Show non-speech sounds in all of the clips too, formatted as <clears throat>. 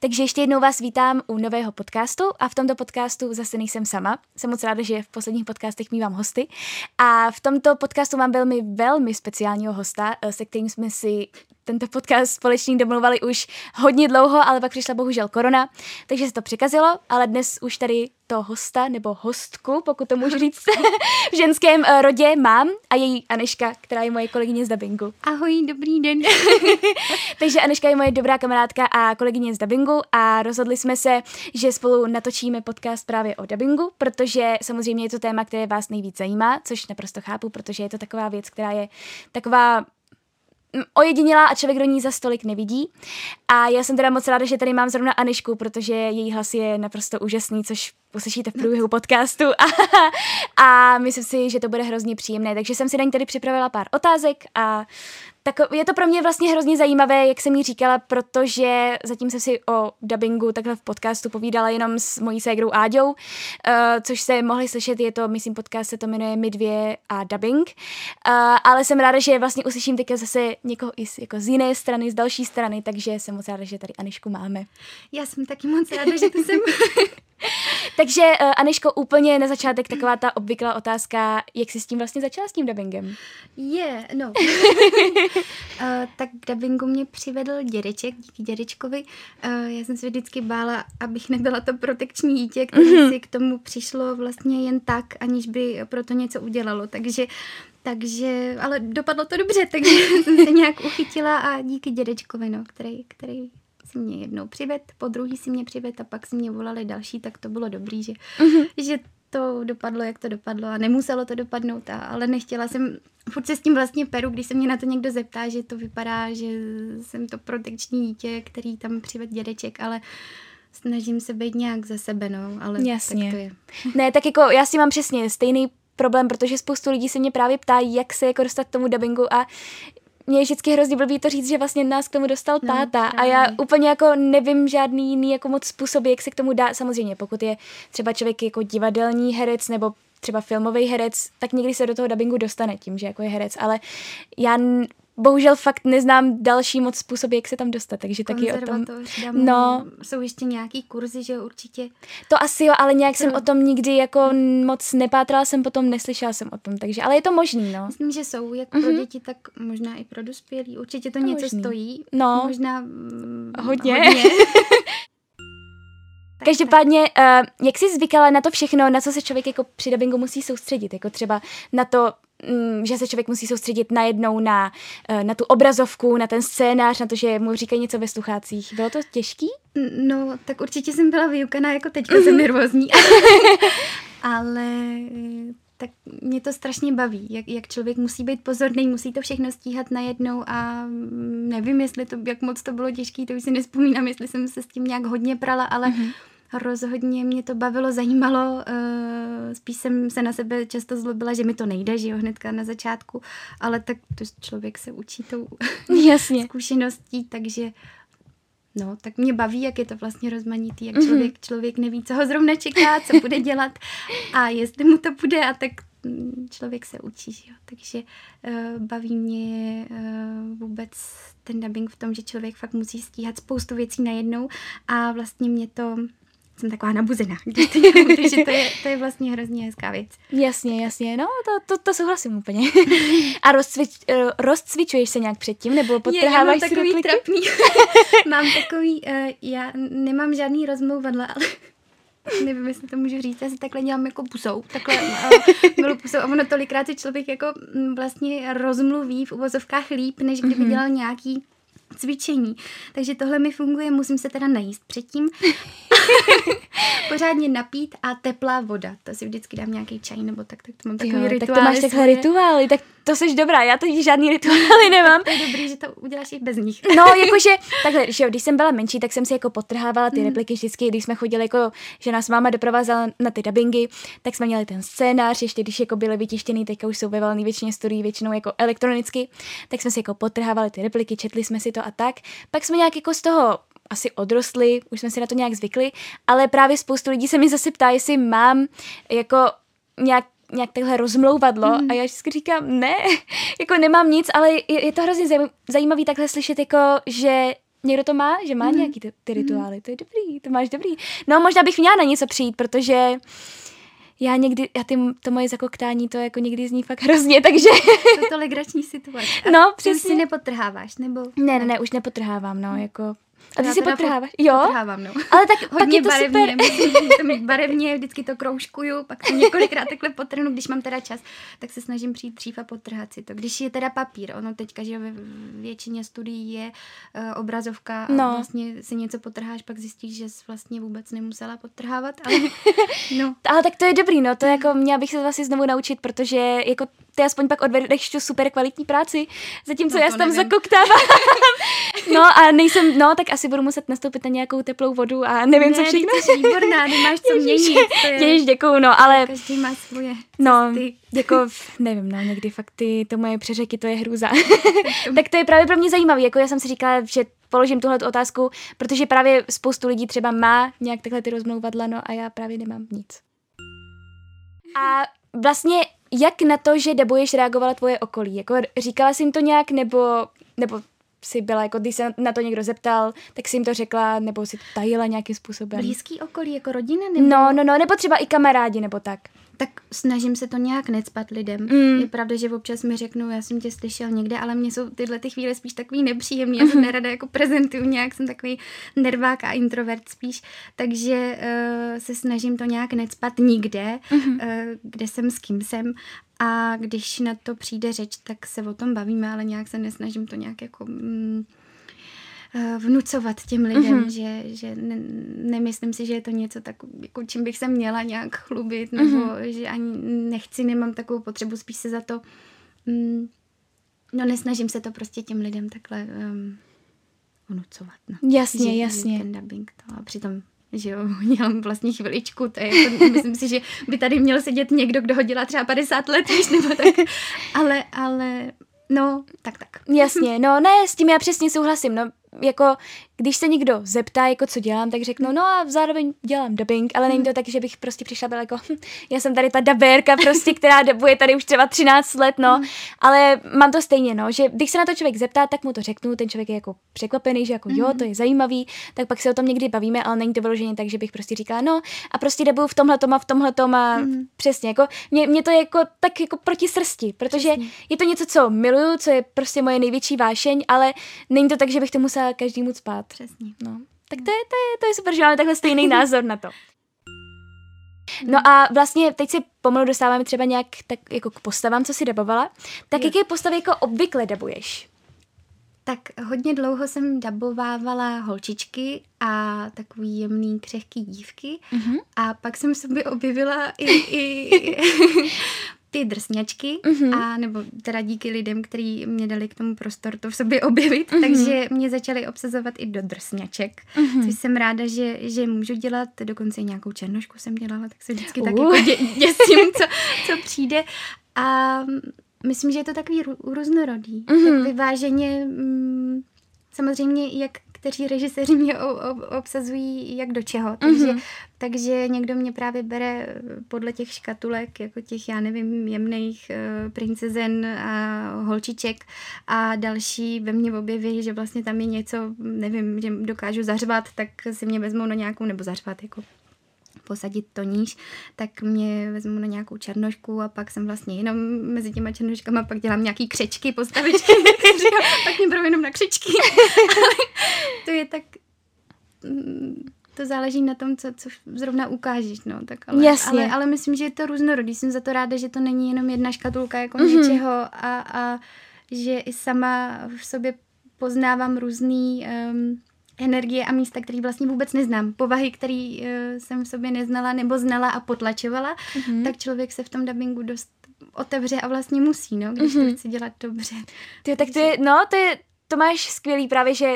Takže ještě jednou vás vítám u nového podcastu a v tomto podcastu zase nejsem sama. Jsem moc ráda, že v posledních podcastech mývám hosty. A v tomto podcastu mám velmi, velmi speciálního hosta, se kterým jsme si tento podcast společný domluvali už hodně dlouho, ale pak přišla bohužel korona, takže se to překazilo, ale dnes už tady to hosta nebo hostku, pokud to můžu říct, <laughs> v ženském uh, rodě mám a její Aneška, která je moje kolegyně z dabingu. Ahoj, dobrý den. <laughs> <laughs> takže Aneška je moje dobrá kamarádka a kolegyně z dabingu a rozhodli jsme se, že spolu natočíme podcast právě o dabingu, protože samozřejmě je to téma, které vás nejvíc zajímá, což naprosto chápu, protože je to taková věc, která je taková ojedinělá a člověk do ní za stolik nevidí. A já jsem teda moc ráda, že tady mám zrovna Anišku, protože její hlas je naprosto úžasný, což uslyšíte v průběhu podcastu <laughs> a, a myslím si, že to bude hrozně příjemné. Takže jsem si na ní tady připravila pár otázek a tak je to pro mě vlastně hrozně zajímavé, jak jsem jí říkala, protože zatím jsem si o dubbingu takhle v podcastu povídala jenom s mojí ségrou Áďou, uh, což se mohli slyšet, je to, myslím, podcast se to jmenuje My dvě a dubbing, uh, ale jsem ráda, že vlastně uslyším teďka zase někoho i z, jako z jiné strany, z další strany, takže jsem moc ráda, že tady Anišku máme. Já jsem taky moc ráda, že tu jsem. <laughs> Takže uh, Aneško, úplně na začátek taková ta obvyklá otázka, jak jsi s tím vlastně začala s tím dubbingem? Je, yeah, no. uh, <laughs> tak k dubbingu mě přivedl dědeček, díky dědečkovi. Uh, já jsem se vždycky bála, abych nebyla to protekční dítě, které mm-hmm. si k tomu přišlo vlastně jen tak, aniž by pro to něco udělalo. Takže takže, ale dopadlo to dobře, takže <laughs> jsem se nějak uchytila a díky dědečkovi, no, který, který si mě jednou přived, po druhý si mě přived a pak si mě volali další, tak to bylo dobrý, že, mm-hmm. že to dopadlo, jak to dopadlo a nemuselo to dopadnout, a, ale nechtěla jsem, furt se s tím vlastně peru, když se mě na to někdo zeptá, že to vypadá, že jsem to protekční dítě, který tam přived dědeček, ale snažím se být nějak za sebe, no, ale Jasně. tak to je. <laughs> Ne, tak jako já si mám přesně stejný problém, protože spoustu lidí se mě právě ptá, jak se jako dostat k tomu dubbingu a mě je vždycky hrozně blbý to říct, že vlastně nás k tomu dostal no, táta právě. a já úplně jako nevím žádný jiný jako moc způsob, jak se k tomu dá. Samozřejmě, pokud je třeba člověk jako divadelní herec nebo třeba filmový herec, tak někdy se do toho dubbingu dostane tím, že jako je herec, ale já bohužel fakt neznám další moc způsoby, jak se tam dostat, takže taky o tom... No. Jsou ještě nějaký kurzy, že určitě... To asi jo, ale nějak to... jsem o tom nikdy jako moc nepátrala jsem potom, neslyšela jsem o tom, takže, ale je to možný, no. Myslím, že jsou jak mm-hmm. pro mhm. děti, tak možná i pro dospělí. Určitě to, to něco možný. stojí. No. Možná mm, hodně. hodně. <laughs> Každopádně, uh, jak jsi zvykala na to všechno, na co se člověk jako při dubbingu musí soustředit? Jako třeba na to, že se člověk musí soustředit najednou na, uh, na tu obrazovku, na ten scénář, na to, že mu říkají něco ve sluchácích. Bylo to těžký? No, tak určitě jsem byla vyukaná, jako teďka jsem nervózní. Ale <laughs> tak mě to strašně baví, jak, jak člověk musí být pozorný, musí to všechno stíhat najednou a nevím, jestli to, jak moc to bylo těžké, to už si nespomínám, jestli jsem se s tím nějak hodně prala, ale mm-hmm. Rozhodně mě to bavilo, zajímalo, uh, spíš jsem se na sebe často zlobila, že mi to nejde, že jo, hnedka na začátku, ale tak to člověk se učí tou <laughs> Jasně. zkušeností, takže No, tak mě baví, jak je to vlastně rozmanitý, jak mhm. člověk, mm-hmm. člověk neví, co ho zrovna čeká, co bude dělat a jestli mu to bude a tak mm, člověk se učí, jo. Takže uh, baví mě uh, vůbec ten dubbing v tom, že člověk fakt musí stíhat spoustu věcí najednou a vlastně mě to jsem taková nabuzená, když <laughs> to dělám, takže to je, to je vlastně hrozně hezká věc. Jasně, jasně, no to, to, to souhlasím úplně. <laughs> A rozcvič, uh, rozcvičuješ se nějak předtím, nebo podtrháváš je, já mám takový trapný. <laughs> mám takový, uh, já nemám žádný rozmluvadla, ale nevím, jestli to můžu říct, já si takhle dělám jako pusou, takhle uh, pusou a ono tolikrát si člověk jako mm, vlastně rozmluví v uvozovkách líp, než kdyby mm-hmm. dělal nějaký cvičení. Takže tohle mi funguje, musím se teda najíst předtím. <laughs> pořádně napít a teplá voda. To si vždycky dám nějaký čaj nebo tak, tak to mám takový jo, rituál. Tak to máš takhle rituály, tak to jsi dobrá, já to žádný rituály <laughs> nemám. to je dobrý, že to uděláš i bez nich. no, <laughs> jakože takhle, že jo, když jsem byla menší, tak jsem si jako potrhávala ty mm. repliky vždycky, když jsme chodili jako, že nás máma doprovázela na ty dubbingy, tak jsme měli ten scénář, ještě když jako byly vytištěný, teďka už jsou ve valný většině studií, většinou jako elektronicky, tak jsme si jako potrhávali ty repliky, četli jsme si to a tak. Pak jsme nějak jako z toho asi odrostli, už jsme si na to nějak zvykli, ale právě spoustu lidí se mi zase ptá, jestli mám jako nějak nějak takhle rozmlouvadlo mm. a já vždycky říkám, ne, <laughs> jako nemám nic, ale je, je to hrozně zajímavý takhle slyšet, jako, že někdo to má, že má mm. nějaký ty, ty rituály, mm. to je dobrý, to máš dobrý. No možná bych měla na něco přijít, protože já někdy, já ty, to moje zakoktání, to jako někdy zní fakt hrozně, <laughs> takže... To je to legrační situace. no, přesně. Ty si nepotrháváš, nebo... Ne, ne, ne, už nepotrhávám, no, jako a ty si potrháváš? Jo? Potrhávám, no. Ale tak Hodně pak je to barevně, super. barevně, vždycky to kroužkuju, pak to několikrát takhle potrhnu, když mám teda čas, tak se snažím přijít dřív a potrhat si to. Když je teda papír, ono teďka, že ve většině studií je uh, obrazovka a no. vlastně si něco potrháš, pak zjistíš, že jsi vlastně vůbec nemusela potrhávat, ale <laughs> no. ale tak to je dobrý, no, to jako měla bych se vlastně znovu naučit, protože jako ty aspoň pak odvedeš tu super kvalitní práci, zatímco no, já tam zakoktávám. <laughs> no a nejsem, no tak asi budu muset nastoupit na nějakou teplou vodu a nevím, ne, co všechno. Ne, jsi výborná, nemáš co měnit. Ježiš, děkuju, no, ale... Každý má svoje No, jako, nevím, no, někdy fakt ty, to moje přeřeky, to je hrůza. tak to <laughs> je právě pro mě zajímavé, jako já jsem si říkala, že položím tuhle otázku, protože právě spoustu lidí třeba má nějak takhle ty rozmlouvadla, no a já právě nemám nic. A vlastně jak na to, že debuješ, reagovala tvoje okolí? Jako říkala jsi jim to nějak, nebo, nebo si byla, jako když se na to někdo zeptal, tak si jim to řekla, nebo si tajila nějakým způsobem? Blízký okolí, jako rodina? Nebo... No, no, no, nebo třeba i kamarádi, nebo tak tak snažím se to nějak necpat lidem. Mm. Je pravda, že občas mi řeknou, já jsem tě slyšel někde, ale mě jsou tyhle ty chvíle spíš takový nepříjemný. Já jsem mm-hmm. nerada jako prezentuju nějak, jsem takový nervák a introvert spíš, takže uh, se snažím to nějak necpat nikde, mm-hmm. uh, kde jsem, s kým jsem a když na to přijde řeč, tak se o tom bavíme, ale nějak se nesnažím to nějak jako... Mm, vnucovat těm lidem, mm-hmm. že, že ne, nemyslím si, že je to něco tak, jako čím bych se měla nějak chlubit, nebo mm-hmm. že ani nechci, nemám takovou potřebu, spíš se za to, mm, no nesnažím se to prostě těm lidem takhle um, vnucovat. No. Jasně, že, jasně. Ten dubbing to a přitom že jo, <laughs> mělám vlastní chviličku, to je jako, myslím si, že by tady měl sedět někdo, kdo ho dělá třeba 50 let, víš, nebo tak, ale, ale No, tak, tak. Jasně, no ne, s tím já přesně souhlasím, no jako když se někdo zeptá, jako co dělám, tak řeknu, no a zároveň dělám dubbing, ale není to tak, že bych prostě přišla byla jako, hm, já jsem tady ta dabérka prostě, která dubuje tady už třeba 13 let, no, ale mám to stejně, no, že když se na to člověk zeptá, tak mu to řeknu, ten člověk je jako překvapený, že jako jo, to je zajímavý, tak pak se o tom někdy bavíme, ale není to vyloženě tak, že bych prostě říkala, no a prostě debuju v tomhle a v tomhle a mm. přesně, jako mě, mě, to je jako tak jako proti srsti, protože přesně. je to něco, co miluju, co je prostě moje největší vášeň, ale není to tak, že bych to musela každému spát. Přesně. No. Tak to je, to, je, to je super, že máme takhle stejný <laughs> názor na to. No a vlastně teď si pomalu dostáváme třeba nějak tak jako k postavám, co si dabovala. Tak jaké postavy jako obvykle dabuješ? Tak hodně dlouho jsem dabovávala holčičky a takový jemný, křehký dívky. Mm-hmm. A pak jsem sobě objevila i, i <laughs> <laughs> ty drsňačky, mm-hmm. a nebo teda díky lidem, kteří mě dali k tomu prostor to v sobě objevit, mm-hmm. takže mě začaly obsazovat i do drsňaček, mm-hmm. což jsem ráda, že, že můžu dělat, dokonce nějakou černošku jsem dělala, tak se vždycky uh. tak jako dě, děsím, co, co přijde a myslím, že je to takový různorodý, mm-hmm. tak vyváženě mm, samozřejmě jak kteří režiséři mě o, o, obsazují jak do čeho. Takže, mm-hmm. takže někdo mě právě bere podle těch škatulek, jako těch, já nevím, jemných uh, princezen a holčiček a další ve mně objeví, že vlastně tam je něco, nevím, že dokážu zařvat, tak si mě vezmou na nějakou, nebo zařvat jako posadit to níž, tak mě vezmu na nějakou černošku a pak jsem vlastně jenom mezi těma černoškama pak dělám nějaký křečky, postavičky, <laughs> pak mě jenom na křečky. <laughs> to záleží na tom, co, co zrovna ukážeš, no, tak ale, Jasně. ale, ale myslím, že je to různorodý. Jsem za to ráda, že to není jenom jedna škatulka jako mm-hmm. něčeho a, a že i sama v sobě poznávám různý um, energie a místa, který vlastně vůbec neznám, povahy, který uh, jsem v sobě neznala nebo znala a potlačovala, mm-hmm. tak člověk se v tom dubbingu dost otevře a vlastně musí, no, když mm-hmm. to chci dělat dobře. Ty, tak to je, no, to je, to máš skvělý právě, že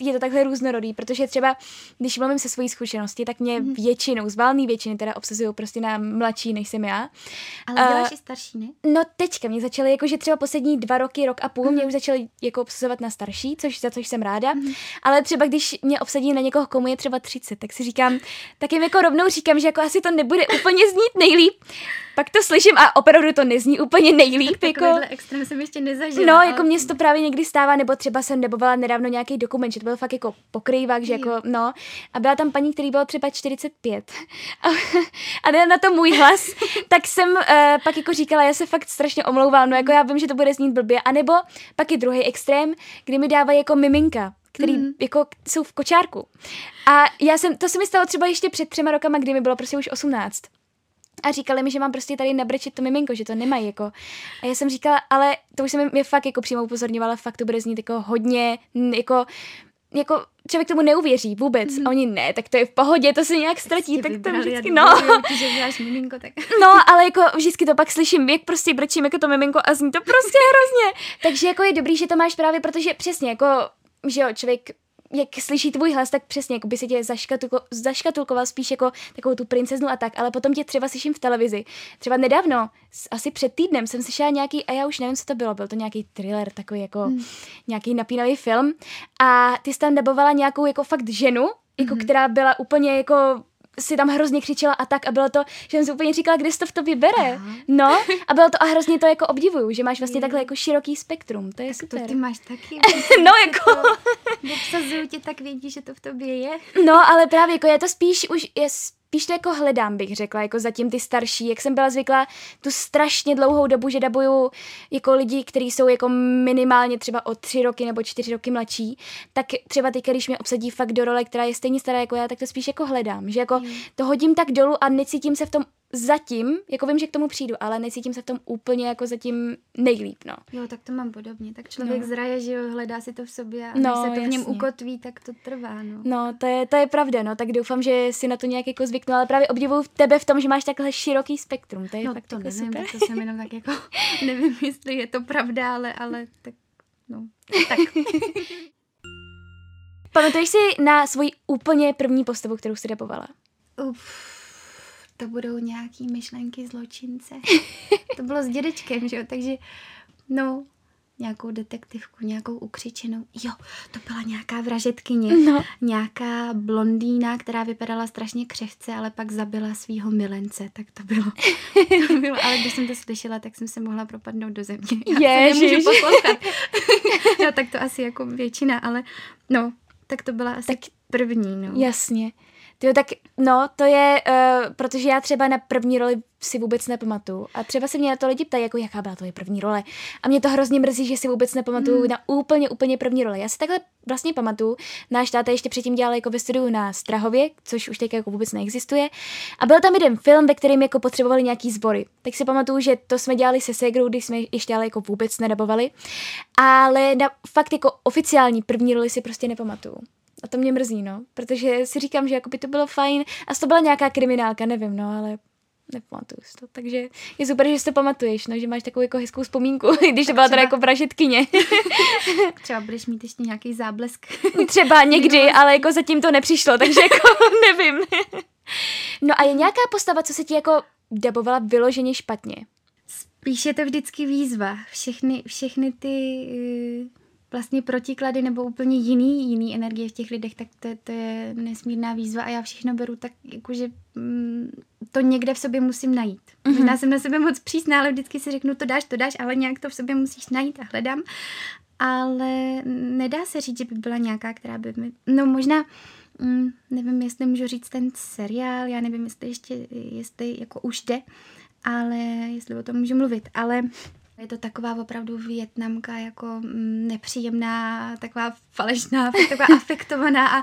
je to takhle různorodý, protože třeba, když mluvím se svojí zkušenosti, tak mě mm. většinou, z valný většiny teda obsazují prostě na mladší, než jsem já. Ale děláš uh, i starší, ne? No teďka mě začaly, jakože třeba poslední dva roky, rok a půl, mm. mě už začaly jako obsazovat na starší, což za což jsem ráda. Mm. Ale třeba když mě obsadí na někoho, komu je třeba 30, tak si říkám, tak jim jako rovnou říkám, že jako asi to nebude úplně znít nejlíp. Pak to slyším a opravdu to nezní úplně nejlíp. <laughs> Tak jako... extrém jsem ještě nezažila. No, jako mě to právě někdy stává, nebo třeba jsem debovala nedávno nějaký dokument, že to byl fakt jako pokrývák, že jako, no. A byla tam paní, který byl třeba 45. A, a na to můj hlas, <laughs> tak jsem uh, pak jako říkala, já se fakt strašně omlouvám, no jako já vím, že to bude znít blbě. A nebo pak je druhý extrém, kdy mi dávají jako miminka který mm. jako jsou v kočárku. A já jsem, to se mi stalo třeba ještě před třema rokama, kdy mi bylo prostě už 18 a říkali mi, že mám prostě tady nabrčit to miminko, že to nemají jako. A já jsem říkala, ale to už jsem je fakt jako přímo upozorňovala, fakt to bude znít jako hodně, jako jako člověk tomu neuvěří vůbec. Mm. A oni ne, tak to je v pohodě, to se nějak ztratí, tak to vždycky, no. že miminko, tak. <laughs> no, ale jako vždycky to pak slyším, jak prostě brečím jako to miminko a zní to prostě hrozně. Takže jako je dobrý, že to máš právě, protože přesně jako, že jo, člověk jak slyší tvůj hlas, tak přesně, jako by se tě zaškatulko, zaškatulkoval spíš jako takovou tu princeznu a tak, ale potom tě třeba slyším v televizi. Třeba nedávno, asi před týdnem jsem slyšela nějaký, a já už nevím, co to bylo, byl to nějaký thriller, takový jako hmm. nějaký napínavý film a ty jsi tam dabovala nějakou jako fakt ženu, jako, hmm. která byla úplně jako si tam hrozně křičela a tak a bylo to, že jsem si úplně říkala, kde se to v tobě bere. Aha. No a bylo to a hrozně to jako obdivuju, že máš vlastně je. takhle jako široký spektrum, to je tak super. to ty máš taky. <laughs> no jako. Obsazuju tě, tak vědí, že to v tobě je. no ale právě jako je to spíš už, je spíš to jako hledám, bych řekla, jako zatím ty starší, jak jsem byla zvyklá tu strašně dlouhou dobu, že dabuju jako lidi, kteří jsou jako minimálně třeba o tři roky nebo čtyři roky mladší, tak třeba ty, když mě obsadí fakt do role, která je stejně stará jako já, tak to spíš jako hledám, že jako mm. to hodím tak dolů a necítím se v tom zatím, jako vím, že k tomu přijdu, ale necítím se v tom úplně jako zatím nejlíp, no. Jo, tak to mám podobně. Tak člověk no. zraje, že jo, hledá si to v sobě a no, než se to jasně. v něm ukotví, tak to trvá, no. No, to je, to je pravda, no, tak doufám, že si na to nějak jako zvyknu, ale právě obdivuju v tebe v tom, že máš takhle široký spektrum, to je no, fakt to jako nevím, super. to jsem jenom tak jako, <laughs> nevím, jestli je to pravda, ale, ale tak, no, tak. <laughs> Pamatuješ si na svoji úplně první postavu, kterou jsi? Uf to budou nějaký myšlenky zločince. to bylo s dědečkem, že jo, takže no, nějakou detektivku, nějakou ukřičenou. Jo, to byla nějaká vražetkyně, no. nějaká blondýna, která vypadala strašně křehce, ale pak zabila svého milence, tak to bylo. to bylo. Ale když jsem to slyšela, tak jsem se mohla propadnout do země. Já Ježiš. poslouchat. no, tak to asi jako většina, ale no, tak to byla asi tak, první. No. Jasně. Jo, tak no, to je, uh, protože já třeba na první roli si vůbec nepamatuju. A třeba se mě na to lidi ptají, jako jaká byla tvoje první role. A mě to hrozně mrzí, že si vůbec nepamatuju mm. na úplně, úplně první role. Já si takhle vlastně pamatuju. Náš táta ještě předtím dělal jako ve studiu na Strahově, což už teď jako vůbec neexistuje. A byl tam jeden film, ve kterém jako potřebovali nějaký sbory. Tak si pamatuju, že to jsme dělali se Segrou, když jsme ještě ale jako vůbec nedabovali. Ale na fakt jako oficiální první roli si prostě nepamatuju. A to mě mrzí, no, protože si říkám, že jako by to bylo fajn. A to byla nějaká kriminálka, nevím, no, ale nepamatuju si to. Takže je super, že si to pamatuješ, no, že máš takovou jako hezkou vzpomínku, <laughs> když to byla teda jako vražetkyně. <laughs> Třeba budeš mít ještě nějaký záblesk. <laughs> Třeba někdy, ale jako zatím to nepřišlo, takže jako nevím. No a je nějaká postava, co se ti jako dabovala vyloženě špatně? Spíš je to vždycky výzva. Všechny, všechny ty uh vlastně protiklady nebo úplně jiný, jiný energie v těch lidech, tak to, to je nesmírná výzva a já všechno beru tak, jakože mm, to někde v sobě musím najít. Mm-hmm. Možná jsem na sebe moc přísná, ale vždycky si řeknu, to dáš, to dáš, ale nějak to v sobě musíš najít a hledám. Ale nedá se říct, že by byla nějaká, která by mi... No možná, mm, nevím, jestli můžu říct ten seriál, já nevím, jestli ještě, jestli jako už jde, ale jestli o tom můžu mluvit, ale je to taková opravdu větnamka jako mm, nepříjemná, taková falešná, taková <laughs> afektovaná a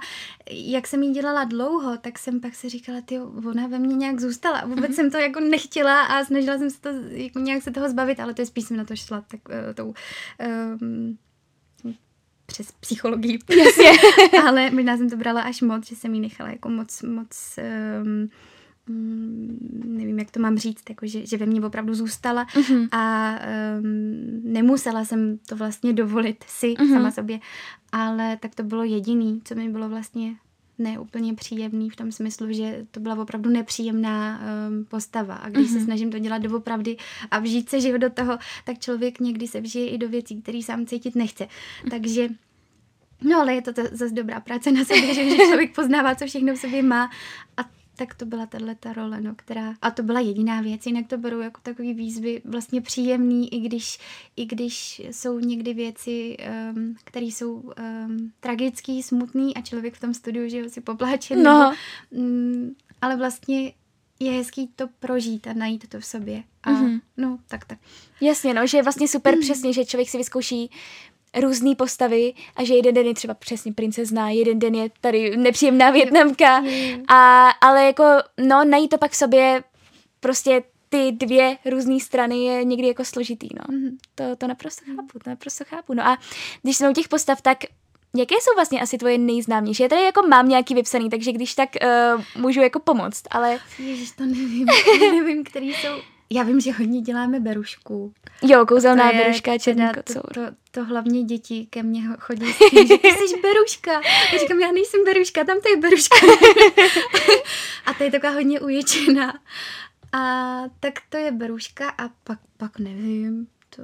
jak jsem jí dělala dlouho, tak jsem pak si říkala, ty ona ve mně nějak zůstala. Vůbec mm-hmm. jsem to jako nechtěla a snažila jsem se to jako nějak se toho zbavit, ale to je spíš jsem na to šla tak uh, tou um, přes psychologii. Jasně. <laughs> Ale možná jsem to brala až moc, že jsem ji nechala jako moc, moc um, nevím, jak to mám říct, jako že, že ve mně opravdu zůstala uh-huh. a um, nemusela jsem to vlastně dovolit si uh-huh. sama sobě, ale tak to bylo jediný, co mi bylo vlastně neúplně příjemný v tom smyslu, že to byla opravdu nepříjemná um, postava. A když mm-hmm. se mhm. snažím to dělat doopravdy a vžít se život do toho, tak člověk někdy se vžije i do věcí, které sám cítit nechce. Takže No ale je to, to zase dobrá práce na sobě, že, že člověk poznává, co všechno v sobě má a tak to byla tahle ta role, no, která, a to byla jediná věc, jinak to beru jako takový výzvy vlastně příjemný, i když, i když jsou někdy věci, um, které jsou um, tragický, smutný a člověk v tom studiu, že si popláče, no. nebo, um, ale vlastně je hezký to prožít a najít to v sobě. A mm-hmm. no, tak tak. Jasně, no, že je vlastně super mm. přesně, že člověk si vyzkouší různé postavy a že jeden den je třeba přesně princezna, jeden den je tady nepříjemná větnamka, a, ale jako no najít to pak v sobě prostě ty dvě různé strany je někdy jako složitý, no. Mm-hmm. To, to naprosto chápu, to naprosto chápu. No a když jsme u těch postav, tak jaké jsou vlastně asi tvoje nejznámější? Já tady jako mám nějaký vypsaný, takže když tak uh, můžu jako pomoct, ale... Ježiš, to nevím, <laughs> nevím, který jsou já vím, že hodně děláme berušku. Jo, kouzelná beruška, černý to, to, to, to hlavně děti ke mně chodí s tím, že ty jsi <laughs> beruška. Já říkám, já nejsem beruška, tam to je beruška. <laughs> a to je taková hodně uječená. A tak to je beruška a pak, pak nevím, to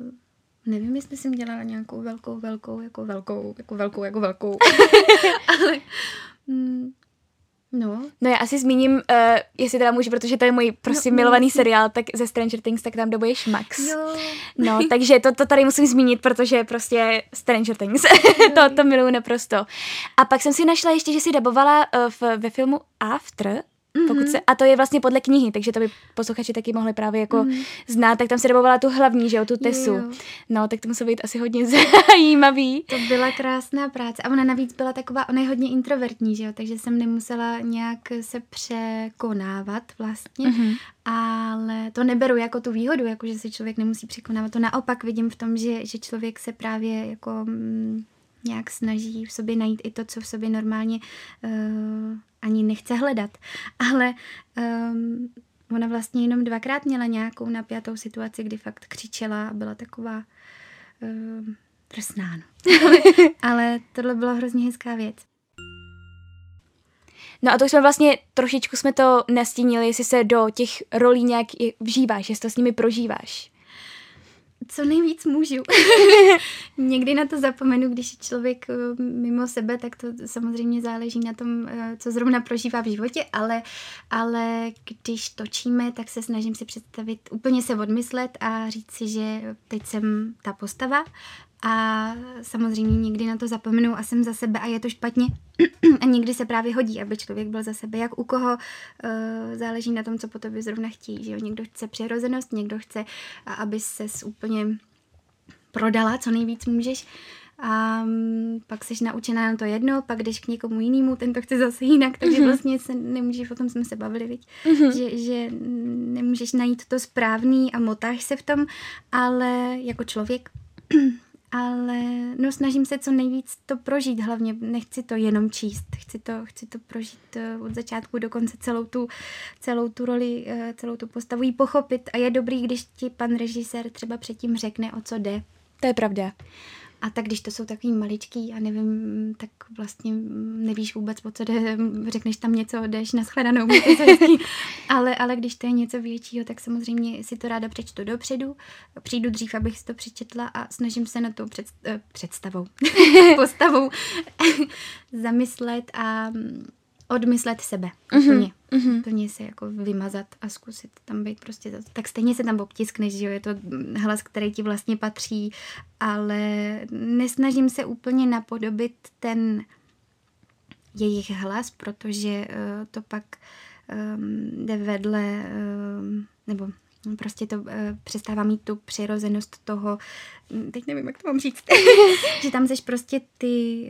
nevím, jestli jsem dělala nějakou velkou, velkou, jako velkou, jako velkou, jako velkou. <laughs> Ale mm, No. No já asi zmíním, uh, jestli teda můžu, protože to je můj prostě no, milovaný no, seriál, tak ze Stranger Things, tak tam dobuješ Max. Jo. No, <laughs> takže to, to tady musím zmínit, protože prostě Stranger Things, <laughs> to, to miluju naprosto. A pak jsem si našla ještě, že si dabovala uh, v, ve filmu After, Mm-hmm. Pokud se, a to je vlastně podle knihy, takže to by posluchači taky mohli právě jako mm-hmm. znát, tak tam se dabovala tu hlavní, že jo, tu Tesu. Jo. No, tak to muselo být asi hodně <laughs> zajímavý. To byla krásná práce a ona navíc byla taková, ona je hodně introvertní, že jo, takže jsem nemusela nějak se překonávat vlastně, mm-hmm. ale to neberu jako tu výhodu, jako že se člověk nemusí překonávat, to naopak vidím v tom, že, že člověk se právě jako... Nějak snaží v sobě najít i to, co v sobě normálně uh, ani nechce hledat. <laughs> Ale um, ona vlastně jenom dvakrát měla nějakou napjatou situaci, kdy fakt křičela a byla taková uh, drsná. No. ale, <laughs> ale tohle byla hrozně hezká věc. No a to jsme vlastně trošičku jsme to nastínili, jestli se do těch rolí nějak vžíváš, jestli to s nimi prožíváš co nejvíc můžu. <laughs> Někdy na to zapomenu, když je člověk eh, mimo sebe, tak to samozřejmě záleží na tom, eh, co zrovna prožívá v životě, ale, ale když točíme, tak se snažím si představit, úplně se odmyslet a říct si, že teď jsem ta postava a samozřejmě někdy na to zapomenu a jsem za sebe a je to špatně. <clears throat> a někdy se právě hodí, aby člověk byl za sebe. Jak u koho uh, záleží na tom, co po tobě zrovna chtějí. Že jo? Někdo chce přirozenost, někdo chce, aby se úplně prodala, co nejvíc můžeš. A um, pak jsi naučená na to jedno, pak jdeš k někomu jinému, ten to chce zase jinak, takže mm-hmm. vlastně se nemůžeš, o tom jsme se bavili, viď? Mm-hmm. Že, že nemůžeš najít to správný a motáš se v tom, ale jako člověk <clears throat> ale no snažím se co nejvíc to prožít, hlavně nechci to jenom číst, chci to, chci to prožít eh, od začátku do konce celou tu, celou tu roli, eh, celou tu postavu jí pochopit a je dobrý, když ti pan režisér třeba předtím řekne, o co jde. To je pravda. A tak když to jsou takový maličký a nevím, tak vlastně nevíš vůbec, o co jde, řekneš tam něco, jdeš na shledanou, <laughs> ale, ale když to je něco většího, tak samozřejmě si to ráda přečtu dopředu, přijdu dřív, abych si to přečetla a snažím se na to eh, představou, <laughs> postavou <laughs> zamyslet a odmyslet sebe. Mhm, úplně. Mm-hmm. Úplně se jako vymazat a zkusit tam být prostě. Tak stejně se tam obtiskneš, že jo, je to hlas, který ti vlastně patří, ale nesnažím se úplně napodobit ten jejich hlas, protože uh, to pak um, jde vedle, um, nebo prostě to uh, přestává mít tu přirozenost toho, teď nevím, jak to mám říct, <laughs> že tam seš prostě ty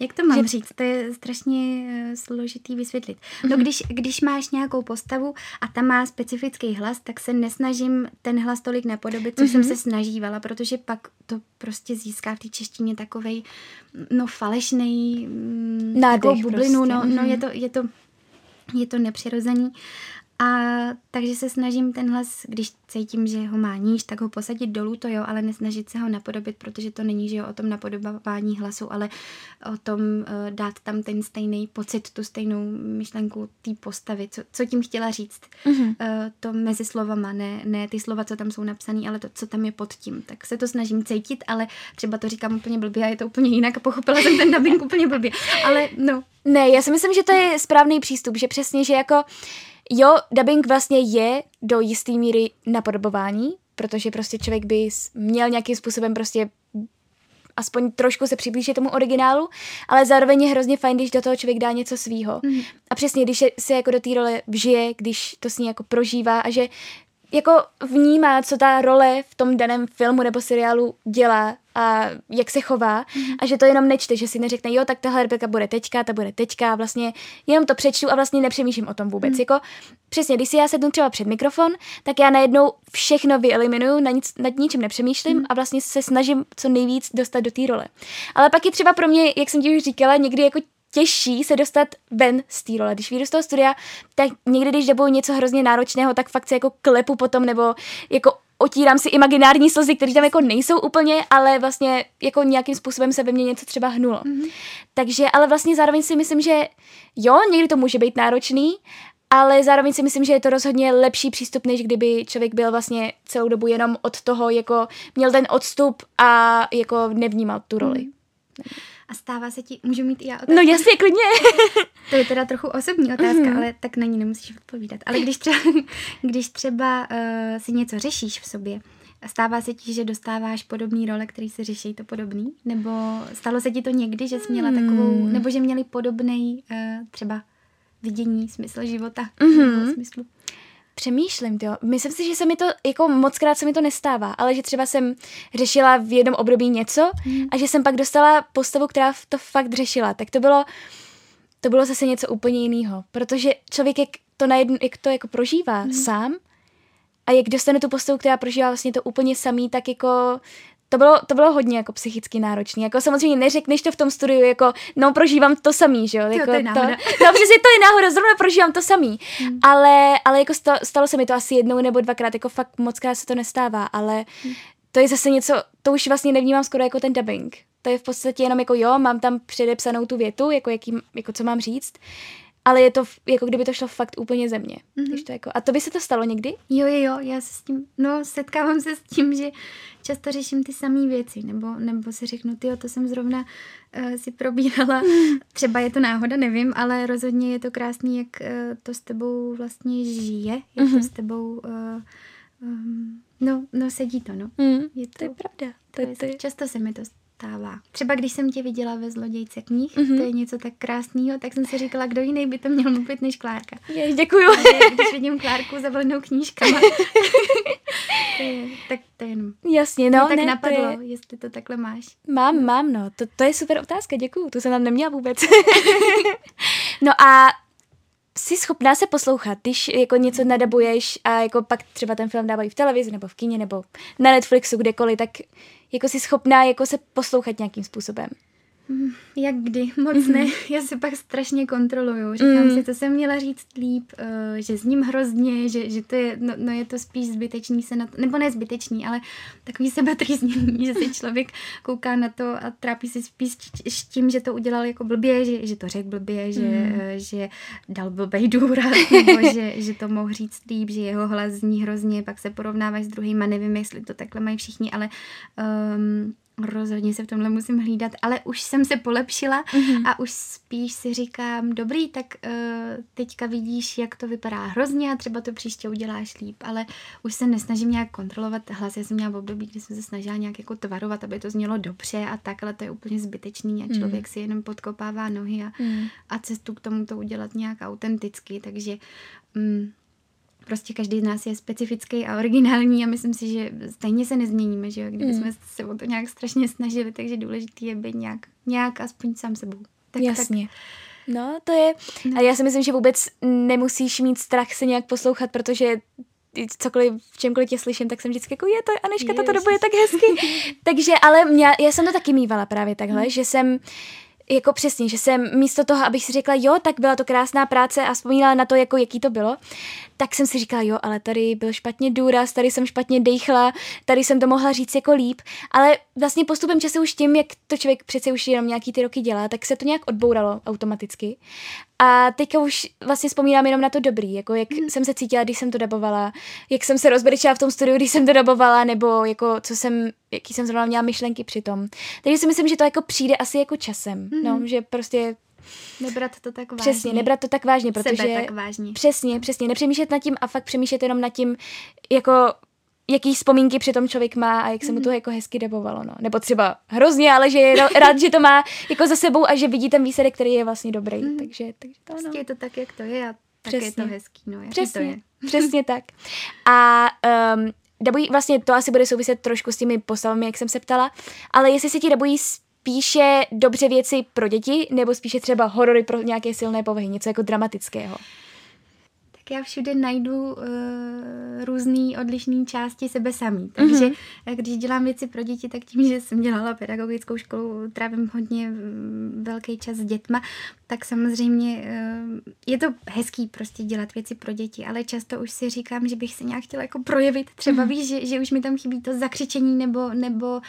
Jak to mám Že- říct? To je strašně eh, složitý vysvětlit. No když, když máš nějakou postavu a ta má specifický hlas, tak se nesnažím ten hlas tolik napodobit, co jsem se snažívala, protože pak to prostě získá v té češtině takovej, no falešnej, mm, Nádech bublinu, prostě, no, no mhm. je to, je to, je to nepřirozený. A takže se snažím ten hlas, když cítím, že ho má níž, tak ho posadit dolů, to jo, ale nesnažit se ho napodobit, protože to není, že jo, o tom napodobování hlasu, ale o tom uh, dát tam ten stejný pocit, tu stejnou myšlenku té postavy, co, co tím chtěla říct. Mhm. Uh, to mezi slovama, ne, ne ty slova, co tam jsou napsané, ale to, co tam je pod tím. Tak se to snažím cítit, ale třeba to říkám úplně blbě a je to úplně jinak a pochopila jsem ten dubbing úplně blbě. Ale no, Ne, já si myslím, že to je správný přístup, že přesně, že jako jo, dubbing vlastně je do jisté míry napodobování, protože prostě člověk by měl nějakým způsobem prostě aspoň trošku se přiblížit tomu originálu, ale zároveň je hrozně fajn, když do toho člověk dá něco svýho. Mhm. A přesně, když se, se jako do té role vžije, když to s ní jako prožívá a že jako vnímá, co ta role v tom daném filmu nebo seriálu dělá a jak se chová a že to jenom nečte, že si neřekne, jo, tak tahle replika bude teďka, ta bude teďka, a vlastně jenom to přečtu a vlastně nepřemýšlím o tom vůbec. Mhm. Jako přesně, když si já sednu třeba před mikrofon, tak já najednou všechno vyeliminuju, na nic, nad ničím nepřemýšlím Mhm. a vlastně se snažím co nejvíc dostat do té role. Ale pak je třeba pro mě, jak jsem ti už říkala, někdy jako těžší se dostat ven z té role. Když vyjdu z toho studia, tak někdy, když debuju něco hrozně náročného, tak fakt se jako klepu potom, nebo jako otírám si imaginární slzy, které tam jako nejsou úplně, ale vlastně jako nějakým způsobem se ve mně něco třeba hnulo. Mm-hmm. Takže, ale vlastně zároveň si myslím, že jo, někdy to může být náročný, ale zároveň si myslím, že je to rozhodně lepší přístup, než kdyby člověk byl vlastně celou dobu jenom od toho, jako měl ten odstup a jako nevnímal tu roli. Mm. A stává se ti, můžu mít i já otázku? No jasně, klidně. To je teda trochu osobní otázka, mm-hmm. ale tak na ní nemusíš odpovídat. Ale když třeba, <laughs> když třeba uh, si něco řešíš v sobě, stává se ti, že dostáváš podobný role, který se řeší to podobný? Nebo stalo se ti to někdy, že jsi měla takovou, nebo že měli podobný uh, třeba vidění, smysl života? Mhm. nebo smyslu? Přemýšlím, jo. Myslím si, že se mi to, jako moc krát se mi to nestává, ale že třeba jsem řešila v jednom období něco a že jsem pak dostala postavu, která to fakt řešila. Tak to bylo, to bylo zase něco úplně jiného, protože člověk, jak to, najednou, jak to jako prožívá mm. sám a jak dostane tu postavu, která prožívá vlastně to úplně samý, tak jako to bylo, to bylo hodně jako psychicky náročné. Jako samozřejmě neřekneš to v tom studiu, jako no prožívám to samý, že jo? Jako to je náhoda. To, no přesně to je náhoda, zrovna prožívám to samý. Hmm. Ale, ale jako stalo, stalo se mi to asi jednou nebo dvakrát, jako fakt moc krát se to nestává, ale hmm. to je zase něco, to už vlastně nevnímám skoro jako ten dubbing. To je v podstatě jenom jako jo, mám tam předepsanou tu větu, jako, jaký, jako co mám říct, ale je to jako kdyby to šlo fakt úplně ze mě. Mm-hmm. Když to jako, a to by se to stalo někdy? Jo, jo, jo, já se s tím, no setkávám se s tím, že často řeším ty samé věci, nebo, nebo si řeknu, ty to jsem zrovna uh, si probírala, <laughs> třeba je to náhoda, nevím, ale rozhodně je to krásný, jak uh, to s tebou vlastně žije, jak mm-hmm. to s tebou, uh, um, no, no sedí to, no. Mm, Je to je pravda. to je, to je, často se mi to stává. Třeba když jsem tě viděla ve Zlodějce knih, mm-hmm. to je něco tak krásného, tak jsem si říkala, kdo jiný by to měl mluvit než Klárka. je, děkuju. Ale když vidím Klárku zavalenou knížkama, <laughs> to je, tak to je jenom. Jasně, No, no, tak ne, napadlo, to je, jestli to takhle máš. mám, mám, no, to, to je super otázka, děkuju, tu jsem tam neměla vůbec. <laughs> no a jsi schopná se poslouchat, když jako něco nadabuješ a jako pak třeba ten film dávají v televizi nebo v kině nebo na Netflixu, kdekoliv, tak jako jsi schopná jako se poslouchat nějakým způsobem. Jak kdy, moc mm-hmm. ne. <laughs> Já se pak strašně kontroluju. Říkám mm. si, to jsem měla říct líp, uh, že s ním hrozně, že, že to je, no, no je to spíš zbytečný se na to, nebo ne zbytečný, ale takový <laughs> sebetrýznění, že se člověk kouká na to a trápí se spíš s tím, že to udělal jako blbě, že, že to řekl blbě, že, Mm. uh, že dal blbej důraz, <laughs> nebo že, že to mohl říct líp, že jeho hlas zní hrozně, pak se porovnáváš s druhýma, nevím, jestli to takhle mají všichni, ale um, Rozhodně se v tomhle musím hlídat, ale už jsem se polepšila mm-hmm. a už spíš si říkám, dobrý, tak uh, teďka vidíš, jak to vypadá hrozně a třeba to příště uděláš líp, ale už se nesnažím nějak kontrolovat hlas. Já jsem měla v období, kdy jsem se snažila nějak jako tvarovat, aby to znělo dobře a tak, ale to je úplně zbytečný a člověk mm. si jenom podkopává nohy a, mm. a cestu k tomu to udělat nějak autenticky, takže... Um, prostě každý z nás je specifický a originální a myslím si, že stejně se nezměníme, že jo, kdyby mm. jsme se o to nějak strašně snažili, takže důležité je být nějak, nějak aspoň sám sebou. Tak, Jasně. Tak, No, to je, no. a já si myslím, že vůbec nemusíš mít strach se nějak poslouchat, protože cokoliv, v čemkoliv tě slyším, tak jsem vždycky jako, je to, Aneška, tato dobu je tak hezky. <laughs> Takže, ale mě, já jsem to taky mývala právě takhle, mm. že jsem jako přesně, že jsem místo toho, abych si řekla, jo, tak byla to krásná práce a vzpomínala na to, jako jaký to bylo, tak jsem si říkala, jo, ale tady byl špatně důraz, tady jsem špatně dejchla, tady jsem to mohla říct jako líp, ale vlastně postupem času už tím, jak to člověk přece už jenom nějaký ty roky dělá, tak se to nějak odbouralo automaticky. A teďka už vlastně vzpomínám jenom na to dobrý, jako jak mm. jsem se cítila, když jsem to dabovala, jak jsem se rozbrečela v tom studiu, když jsem to dabovala, nebo jako co jsem, jaký jsem zrovna měla myšlenky při tom. Takže si myslím, že to jako přijde asi jako časem, mm. no, že prostě Nebrat to tak vážně. Přesně, nebrat to tak vážně, protože... Sebe tak vážně. Přesně, přesně. Nepřemýšlet nad tím a fakt přemýšlet jenom nad tím, jako jaký vzpomínky při tom člověk má a jak se mu to mhm. jako hezky debovalo, no. Nebo třeba hrozně, ale že je <laughs> rád, že to má jako za sebou a že vidí ten výsledek, který je vlastně dobrý. Mm. Takže, takže to, no. Prostě je to tak, jak to je a tak Přesně. je to hezký, no. Přesně, to je. Přesně tak. A um, dabují, vlastně to asi bude souviset trošku s těmi postavami, jak jsem se ptala, ale jestli se ti dabují spíše dobře věci pro děti, nebo spíše třeba horory pro nějaké silné povahy, něco jako dramatického? Tak já všude najdu uh, různé odlišné části sebe samý. Takže mm-hmm. když dělám věci pro děti, tak tím, že jsem dělala pedagogickou školu, trávím hodně mm, velký čas s dětma, tak samozřejmě uh, je to hezký prostě dělat věci pro děti, ale často už si říkám, že bych se nějak chtěla jako projevit. Třeba mm-hmm. víš, že, že už mi tam chybí to zakřičení nebo, nebo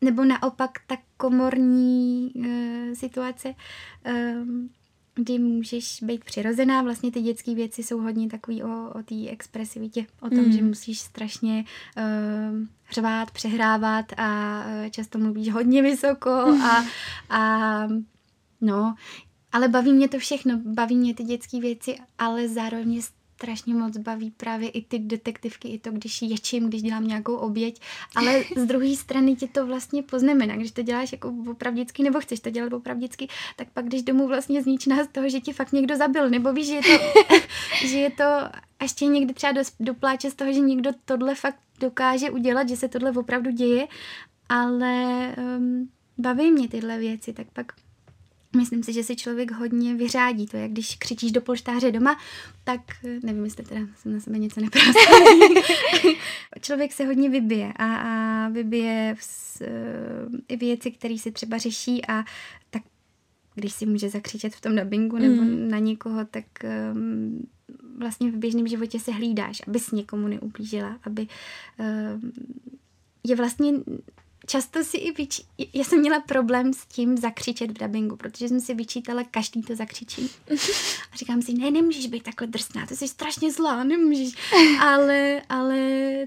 nebo naopak ta komorní uh, situace, uh, kdy můžeš být přirozená. Vlastně ty dětské věci jsou hodně takový o, o té expresivitě, o tom, mm. že musíš strašně uh, řvát, přehrávat a uh, často mluvíš hodně vysoko a, <laughs> a no, ale baví mě to všechno, baví mě ty dětské věci, ale zároveň strašně moc baví právě i ty detektivky, i to, když ječím, když dělám nějakou oběť, ale z druhé strany ti to vlastně poznamená, když to děláš jako opravdicky, nebo chceš to dělat opravdicky, tak pak když domů vlastně zničná z toho, že ti fakt někdo zabil, nebo víš, že je to, <laughs> že je to až tě někdy třeba do, dopláče z toho, že někdo tohle fakt dokáže udělat, že se tohle opravdu děje, ale um, baví mě tyhle věci, tak pak Myslím si, že si člověk hodně vyřádí. To je, jak když křičíš do polštáře doma, tak nevím, jestli teda jsem na sebe něco neprostala. <laughs> člověk se hodně vybije a, a vybije v, i věci, které si třeba řeší a tak když si může zakřičet v tom dubbingu nebo mm. na někoho, tak um, vlastně v běžném životě se hlídáš, abys někomu neublížila, aby um, je vlastně často si i vyčí... Já jsem měla problém s tím zakřičet v dubbingu, protože jsem si vyčítala, každý to zakřičí. A říkám si, ne, nemůžeš být takhle drsná, to jsi strašně zlá, nemůžeš. Ale, ale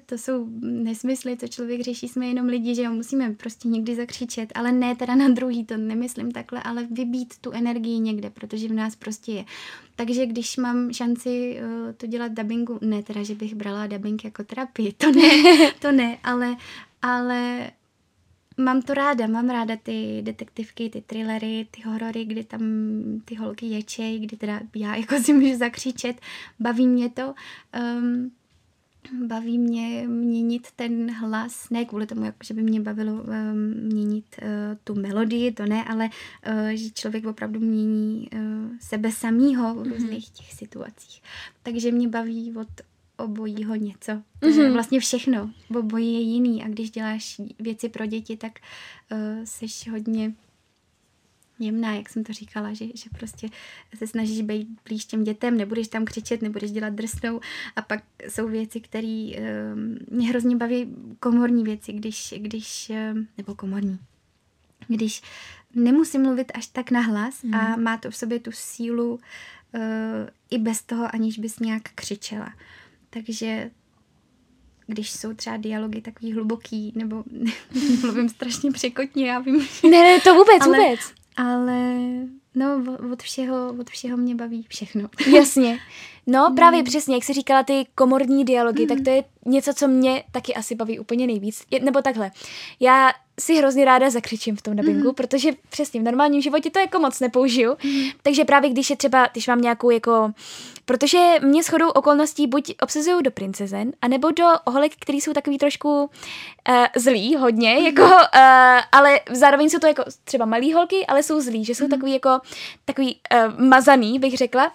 to jsou nesmysly, co člověk řeší, jsme jenom lidi, že jo, musíme prostě někdy zakřičet, ale ne teda na druhý, to nemyslím takhle, ale vybít tu energii někde, protože v nás prostě je. Takže když mám šanci uh, to dělat dubbingu, ne teda, že bych brala dubbing jako terapii, to ne, to ne, ale, ale mám to ráda, mám ráda ty detektivky, ty thrillery, ty horory, kdy tam ty holky ječej, kdy teda já jako si můžu zakřičet, baví mě to. Um, baví mě měnit ten hlas, ne kvůli tomu, jako, že by mě bavilo um, měnit uh, tu melodii, to ne, ale uh, že člověk opravdu mění uh, sebe samýho v mhm. různých mm-hmm. těch situacích. Takže mě baví od, obojího něco. Mm-hmm. Vlastně všechno. Obojí je jiný a když děláš věci pro děti, tak uh, jsi hodně jemná, jak jsem to říkala, že, že prostě se snažíš být blíž těm dětem, nebudeš tam křičet, nebudeš dělat drsnou a pak jsou věci, které um, mě hrozně baví, komorní věci, když, když um, nebo komorní, když nemusím mluvit až tak nahlas mm. a má to v sobě tu sílu uh, i bez toho, aniž bys nějak křičela. Takže když jsou třeba dialogy takový hluboký, nebo <laughs> mluvím strašně překotně, já vím. Ne, ne, to vůbec, ale, vůbec. Ale no, od všeho, od všeho mě baví všechno. <laughs> Jasně. No, no. právě přesně, jak jsi říkala, ty komorní dialogy, mm. tak to je něco, co mě taky asi baví úplně nejvíc. Je, nebo takhle, já si hrozně ráda zakřičím v tom dubbingu, mm. protože přesně v normálním životě to jako moc nepoužiju. Mm. Takže právě když je třeba, když mám nějakou jako Protože mě shodou okolností buď obsazují do princezen, anebo do holek, který jsou takový trošku uh, zlý hodně, mm. jako, uh, ale zároveň jsou to jako třeba malý holky, ale jsou zlí, že jsou mm. takový jako takový uh, mazaný, bych řekla.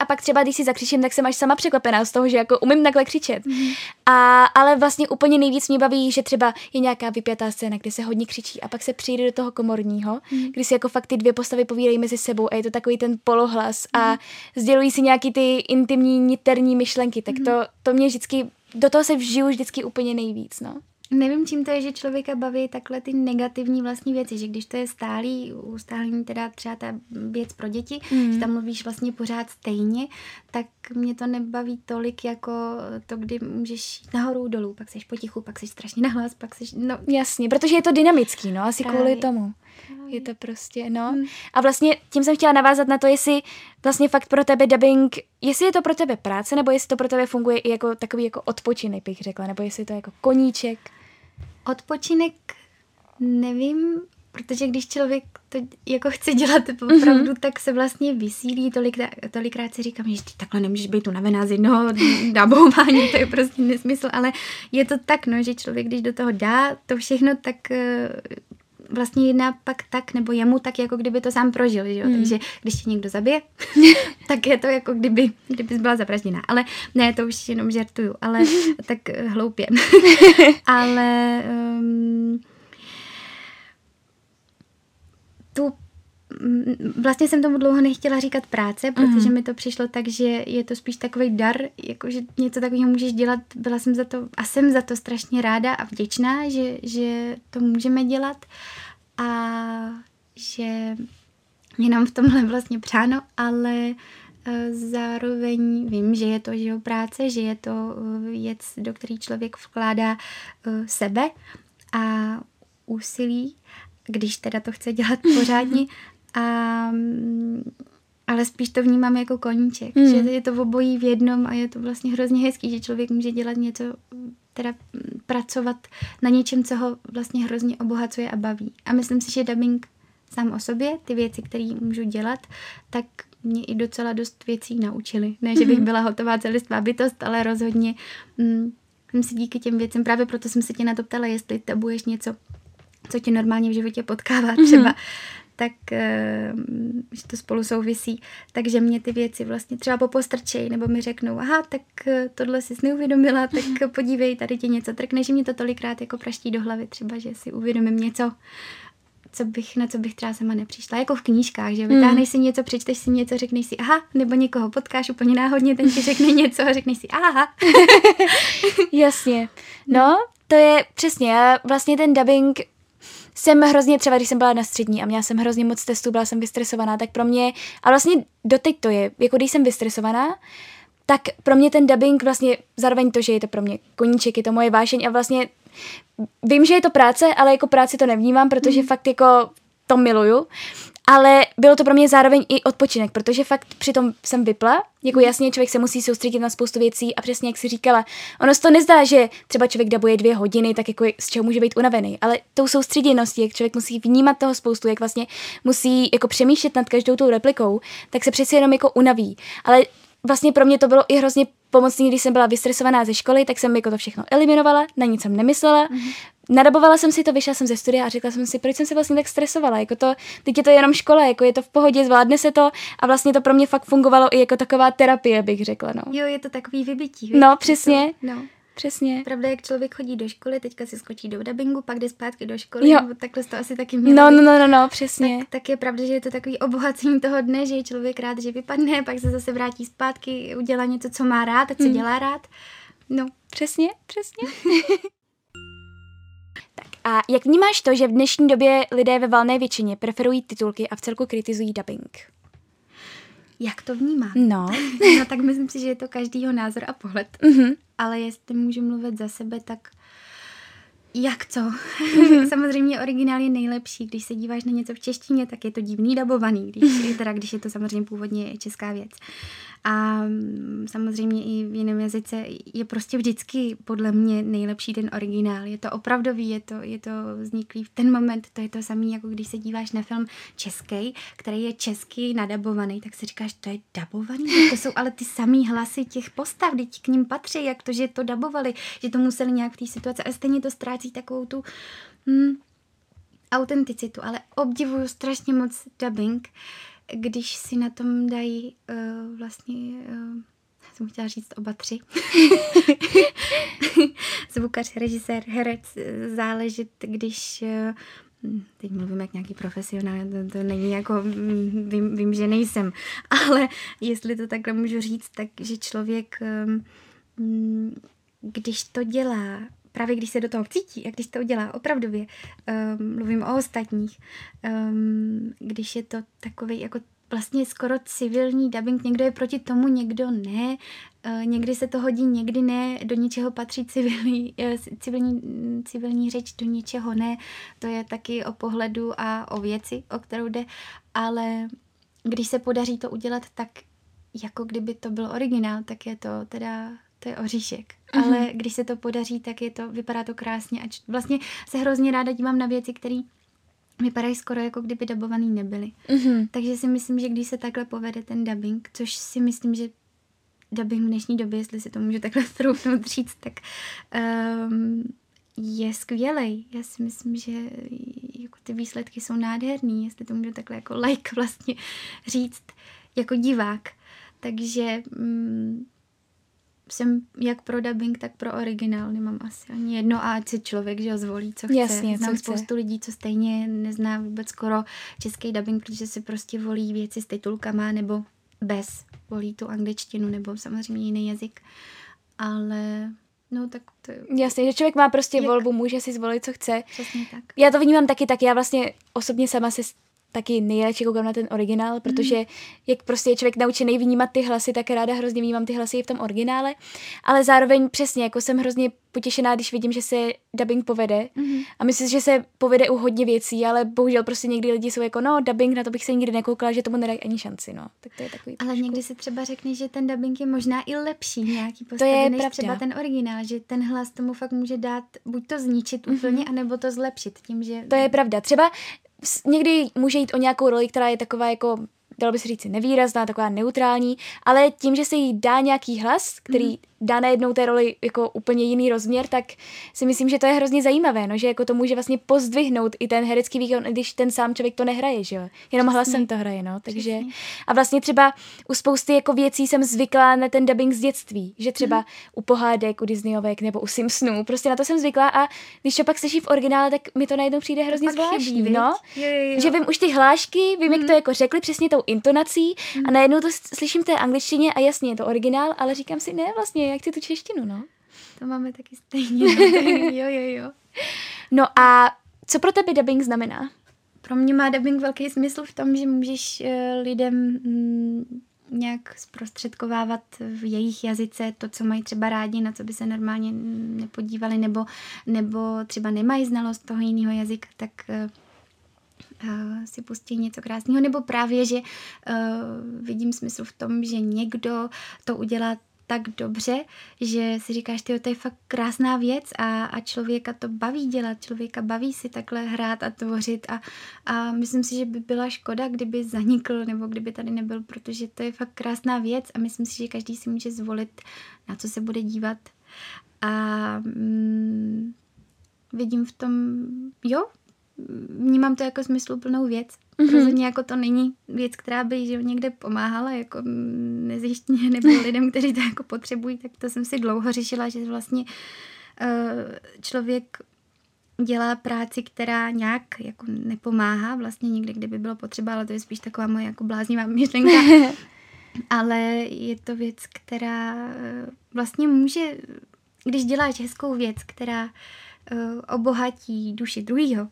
A pak třeba, když si zakřičím, tak jsem až sama překvapená z toho, že jako umím takhle křičet. Mm. A, ale vlastně úplně nejvíc mě baví, že třeba je nějaká vypjatá scéna, kde se hodně křičí a pak se přijde do toho komorního, mm. kdy si jako fakt ty dvě postavy povídají mezi sebou a je to takový ten polohlas mm. a mhm. sdělují si nějaký ty intimní, niterní myšlenky, tak mm. to, to mě vždycky, do toho se vžiju vždycky úplně nejvíc, no. Nevím, čím to je, že člověka baví takhle ty negativní vlastní věci, že když to je stálý, ustálení teda třeba ta věc pro děti, mm. že tam mluvíš vlastně pořád stejně, tak mě to nebaví tolik jako to, kdy můžeš jít nahoru, dolů, pak seš potichu, pak seš strašně nahlas, pak seš, no. Jasně, protože je to dynamický, no, asi Právě. kvůli tomu. Je to prostě, no. Hmm. A vlastně tím jsem chtěla navázat na to, jestli vlastně fakt pro tebe dubbing, jestli je to pro tebe práce, nebo jestli to pro tebe funguje i jako takový jako odpočinek, bych řekla, nebo jestli to je jako koníček. Odpočinek nevím, protože když člověk to jako chce dělat <laughs> opravdu, mm-hmm. tak se vlastně vysílí. Tolik, tolikrát si říkám, že takhle nemůžeš být unavená z jednoho <laughs> dabování, to je prostě nesmysl, ale je to tak, no, že člověk, když do toho dá to všechno, tak eh, vlastně jedná pak tak, nebo jemu tak, jako kdyby to sám prožil, že jo? Mm. Takže když tě někdo zabije, <laughs> tak je to jako kdyby, kdyby byla zavražděná. Ale ne, to už jenom žertuju, ale <laughs> tak eh, hloupě. <laughs> ale um, tu vlastně jsem tomu dlouho nechtěla říkat práce, protože mm. mi to přišlo tak, že je to spíš takový dar, jako že něco takového můžeš dělat. Byla jsem za to a jsem za to strašně ráda a vděčná, že, že to můžeme dělat a že je nám v tomhle vlastně přáno, ale e, zároveň vím, že je to že jo, práce, že je to e, věc, do který člověk vkládá e, sebe a úsilí, když teda to chce dělat <laughs> pořádně a ale spíš to vnímám jako koníček, mm. že je to v obojí v jednom a je to vlastně hrozně hezký, že člověk může dělat něco, teda pracovat na něčem, co ho vlastně hrozně obohacuje a baví. A myslím si, že dubbing sám o sobě, ty věci, které můžu dělat, tak mě i docela dost věcí naučili. Ne, že bych mhm. byla hotová celistvá bytost, ale rozhodně mm, jsem si díky těm věcem, právě proto jsem se tě na to ptala, jestli tabuješ něco, co tě normálně v životě potkává mhm. třeba, tak uh, že to spolu souvisí, takže mě ty věci vlastně třeba popostrčej, nebo mi řeknou, aha, tak uh, tohle jsi neuvědomila, <laughs> tak podívej, tady ti něco trkne, že mě to tolikrát jako praští do hlavy, třeba, že si uvědomím něco, co bych, na co bych třeba sama nepřišla. Jako v knížkách, že hmm. vytáhneš si něco, přečteš si něco, řekneš si aha, nebo někoho potkáš úplně náhodně, ten ti řekne něco a řekneš si aha. <laughs> Jasně. No, to je přesně, já vlastně ten dubbing jsem hrozně, třeba když jsem byla na střední a měla jsem hrozně moc testů, byla jsem vystresovaná, tak pro mě, a vlastně doteď to je, jako když jsem vystresovaná, tak pro mě ten dubbing vlastně zároveň to, že je to pro mě koníček, je to moje vášeň a vlastně vím, že je to práce, ale jako práci to nevnímám, protože mm. fakt jako to miluju ale bylo to pro mě zároveň i odpočinek, protože fakt přitom jsem vypla, jako jasně člověk se musí soustředit na spoustu věcí a přesně jak si říkala, ono se to nezdá, že třeba člověk dabuje dvě hodiny, tak jako z čeho může být unavený, ale tou soustředěností, jak člověk musí vnímat toho spoustu, jak vlastně musí jako přemýšlet nad každou tou replikou, tak se přeci jenom jako unaví. Ale vlastně pro mě to bylo i hrozně pomocný, když jsem byla vystresovaná ze školy, tak jsem jako to všechno eliminovala, na nic jsem nemyslela, mm-hmm. Nadabovala jsem si to, vyšla jsem ze studia a řekla jsem si, proč jsem se vlastně tak stresovala, jako to, teď je to jenom škola, jako je to v pohodě, zvládne se to a vlastně to pro mě fakt fungovalo i jako taková terapie, bych řekla, no. Jo, je to takový vybití. No, přesně. To, no. Přesně. Pravda, jak člověk chodí do školy, teďka si skočí do dubbingu, pak jde zpátky do školy, jo. nebo takhle to asi taky mělo. No, no, no, no, no, přesně. Tak, tak, je pravda, že je to takový obohacení toho dne, že je člověk rád, že vypadne, pak se zase vrátí zpátky, udělá něco, co má rád a co hmm. dělá rád. No. Přesně, přesně. <laughs> a jak vnímáš to, že v dnešní době lidé ve valné většině preferují titulky a v celku kritizují dubbing? Jak to vnímám? No. <laughs> no tak myslím si, že je to každýho názor a pohled. Mm-hmm. Ale jestli můžu mluvit za sebe, tak jak co? Mm-hmm. <laughs> samozřejmě originál je nejlepší. Když se díváš na něco v češtině, tak je to divný dabovaný, když, teda, když je to samozřejmě původně česká věc. A samozřejmě i v jiném jazyce je prostě vždycky podle mě nejlepší ten originál. Je to opravdový, je to, je to vzniklý v ten moment, to je to samé, jako když se díváš na film český, který je česky nadabovaný, tak si říkáš, to je dabovaný? <laughs> To jsou ale ty samý hlasy těch postav, teď k ním patří, jak to, že to dabovali, že to museli nějak v té situaci, a stejně to ztrácí takovou tu hmm, autenticitu, ale obdivuju strašně moc dubbing, když si na tom dají uh, vlastně, uh, jsem chtěla říct oba tři, <laughs> zvukař, režisér, herec, záležet, když uh, teď mluvím jak nějaký profesionál, to, to není jako, mm, vím, vím, že nejsem, <laughs> ale jestli to takhle můžu říct, tak že člověk, um, když to dělá právě když se do toho cítí a když to udělá opravdově, um, mluvím o ostatních, um, když je to takový jako vlastně skoro civilní dubbing, někdo je proti tomu, někdo ne, uh, někdy se to hodí, někdy ne, do ničeho patří civilní, uh, civilní, civilní řeč, do ničeho ne, to je taky o pohledu a o věci, o kterou jde, ale když se podaří to udělat tak, jako kdyby to byl originál, tak je to teda to je oříšek. Mm-hmm. Ale když se to podaří, tak je to, vypadá to krásně. A vlastně se hrozně ráda dívám na věci, které vypadají skoro jako kdyby dabovaný nebyly. Mm-hmm. Takže si myslím, že když se takhle povede ten dubbing, což si myslím, že dubbing v dnešní době, jestli si to můžu takhle <laughs> troufnout říct, tak um, je skvělej. Já si myslím, že jako ty výsledky jsou nádherný, jestli to můžu takhle jako like <laughs> vlastně říct, jako divák. Takže um, jsem jak pro dubbing, tak pro originál. Nemám asi ani jedno a ať si člověk, že ho zvolí, co chce. Jasně, Znám co spoustu chce. lidí, co stejně nezná vůbec skoro český dubbing, protože si prostě volí věci s titulkama nebo bez. Volí tu angličtinu nebo samozřejmě jiný jazyk. Ale No, tak to je... Jasně, že člověk má prostě Jak- volbu, může si zvolit, co chce. Přesně tak. Já to vnímám taky tak, já vlastně osobně sama se taky nejradši koukám na ten originál, protože jak prostě je člověk naučený vnímat ty hlasy, tak ráda hrozně vnímám ty hlasy i v tom originále, ale zároveň přesně, jako jsem hrozně potěšená, když vidím, že se dubbing povede Mhm. a myslím, si, že se povede u hodně věcí, ale bohužel prostě někdy lidi jsou jako, no dubbing, na to bych se nikdy nekoukala, že tomu nedají ani šanci, no. Tak to je takový Ale trošku- někdy si třeba řekne, že ten dubbing je možná i lepší nějaký postavy, je než pravda. třeba ten originál, že ten hlas tomu fakt může dát buď to zničit úplně, anebo to zlepšit tím, že... To je pravda. Třeba někdy může jít o nějakou roli, která je taková jako dalo by se říct nevýrazná, taková neutrální, ale tím, že se jí dá nějaký hlas, který mm. Dá najednou té roli jako úplně jiný rozměr, tak si myslím, že to je hrozně zajímavé, no, že jako to může vlastně pozdvihnout i ten herecký výkon, když ten sám člověk to nehraje, že jo, jenom hlasem to hraje, no, takže Přesně. a vlastně třeba u spousty jako věcí jsem zvyklá na ten dubbing z dětství, že třeba Mhm. u pohádek, u Disneyovek nebo u Simpsonů, prostě na to jsem zvyklá a když to pak slyší v originále, tak mi to najednou přijde hrozně zvláštní, no. Jo, jo, jo. Že vím už ty hlášky, vím, jak to jako řekli přesně tou intonací a najednou to slyším v té angličtině a jasně je to originál, ale říkám si, ne vlastně, jak chci tu češtinu, no. To máme taky stejně. no. <laughs> jo, jo, jo. No a co pro tebe dubbing znamená? Pro mě má dubbing velký smysl v tom, že můžeš eh, lidem mm, nějak zprostředkovávat v jejich jazyce to, co mají třeba rádi, na co by se normálně nepodívali, nebo, nebo třeba nemají znalost toho jiného jazyka, tak eh, eh, si pustí něco krásného, nebo právě, že eh, vidím smysl v tom, že někdo to udělá tak dobře, že si říkáš, ty to je fakt krásná věc a, a člověka to baví dělat, člověka baví si takhle hrát a tvořit a, a myslím si, že by byla škoda, kdyby zanikl nebo kdyby tady nebyl, protože to je fakt krásná věc a myslím si, že každý si může zvolit, na co se bude dívat. A mm, vidím v tom, jo, vnímám to jako smysluplnou věc. Mm-hmm. Rozhodně jako to není věc, která by že někde pomáhala jako nezjištně <laughs> nebo lidem, kteří to jako potřebují, tak to jsem si dlouho řešila, že vlastně uh, člověk dělá práci, která nějak jako nepomáhá vlastně nikdy, kdyby bylo potřeba, ale to je spíš taková moje jako bláznivá <laughs> myšlenka. ale je to věc, která eh, vlastně může, když děláš hezkou věc, která uh, obohatí duši druhýho,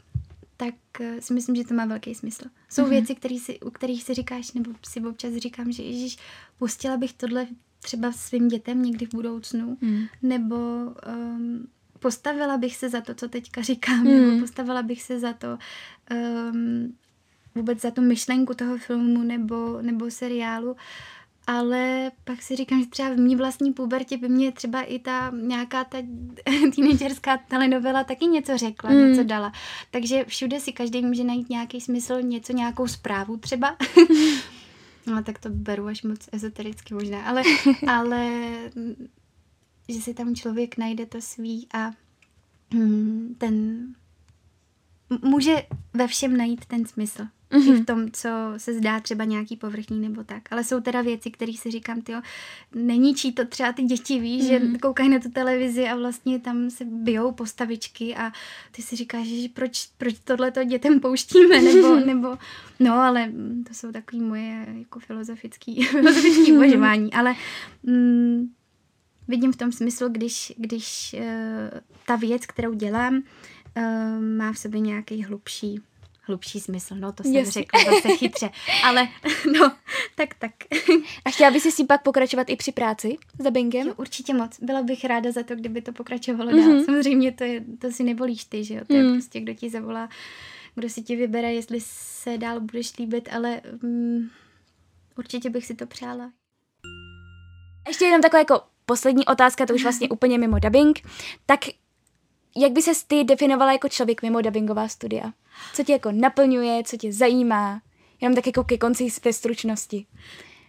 tak eh, si myslím, že to má velký smysl. Jsou mm-hmm. věci, který si, u kterých si říkáš, nebo si občas říkám, že Ježíš, pustila bych tohle třeba svým dětem někdy v budoucnu, Hmm. nebo um, postavila bych se za to, co teďka říkám, Mm. nebo postavila bych se za to, um, vůbec za tu myšlenku toho filmu nebo, nebo seriálu. Ale pak si říkám, že třeba v mý vlastní pubertě by mě třeba i ta nějaká ta <laughs> teenagerská telenovela taky něco řekla, mm. něco dala. Takže všude si každý může najít nějaký smysl, něco, nějakou zprávu třeba. <laughs> no tak to beru až moc ezotericky možná, ale, <laughs> ale že si tam člověk najde to svý a mm, ten může ve všem najít ten smysl. Mm-hmm. I v mhm. tom, co se zdá třeba nějaký povrchní nebo tak. Ale jsou teda věci, které si říkám, tyjo, neníčí to třeba ty děti, víš, mm-hmm. že mhm. koukají na tu televizi a vlastně tam se bijou postavičky a ty si říkáš, že proč, proč tohle to dětem pouštíme, <laughs> nebo, nebo, no, ale to jsou takový moje jako filozofický, <laughs> filozofický uvažování, ale mm, vidím v tom smyslu, když, když uh, ta věc, kterou dělám, uh, má v sobě nějaký hlubší hlubší smysl, no to jsem Jasně. řekla zase chytře, <laughs> ale <laughs> no, tak tak. A chtěla bys si s tím pak pokračovat i při práci s dubbingem? Jo, určitě moc. Byla bych ráda za to, kdyby to pokračovalo dál. Mm-hmm. Samozřejmě to, je, to si nevolíš ty, že jo, to mm. je prostě kdo ti zavolá, kdo si ti vybere, jestli se dál budeš líbit, ale mm, určitě bych si to přála. Ještě jenom taková jako poslední otázka, to už vlastně úplně mimo dubbing. Tak jak by se ty definovala jako člověk mimo dubbingová studia? Co tě jako naplňuje, co tě zajímá? Jenom tak jako ke konci té stručnosti.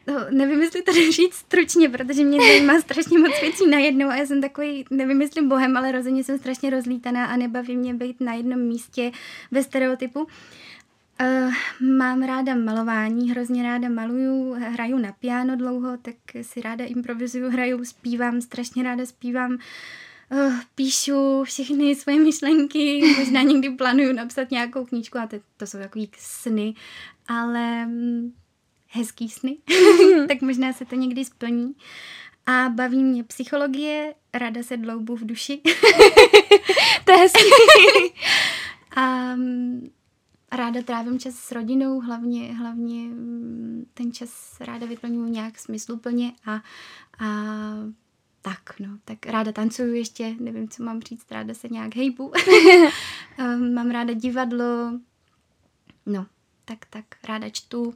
No, nevím, jestli to říct stručně, protože mě zajímá <laughs> strašně moc věcí najednou a já jsem takový, nevím, jestli bohem, ale rozhodně jsem strašně rozlítaná a nebaví mě být na jednom místě ve stereotypu. Uh, mám ráda malování, hrozně ráda maluju, hraju na piano dlouho, tak si ráda improvizuju, hraju, zpívám, strašně ráda zpívám uh, píšu všechny svoje myšlenky, možná někdy plánuju napsat nějakou knížku a to, to jsou takový sny, ale um, hezký sny, <laughs> tak možná se to někdy splní. A baví mě psychologie, ráda se dloubu v duši. <laughs> to je hezký. <laughs> a um, ráda trávím čas s rodinou, hlavně, hlavně mm, ten čas ráda vyplňuji nějak smysluplně a, a tak, no, tak ráda tancuju ještě, nevím, co mám říct, ráda se nějak hejbu. <laughs> <laughs> Ehm, mám ráda divadlo, no, tak, tak, ráda čtu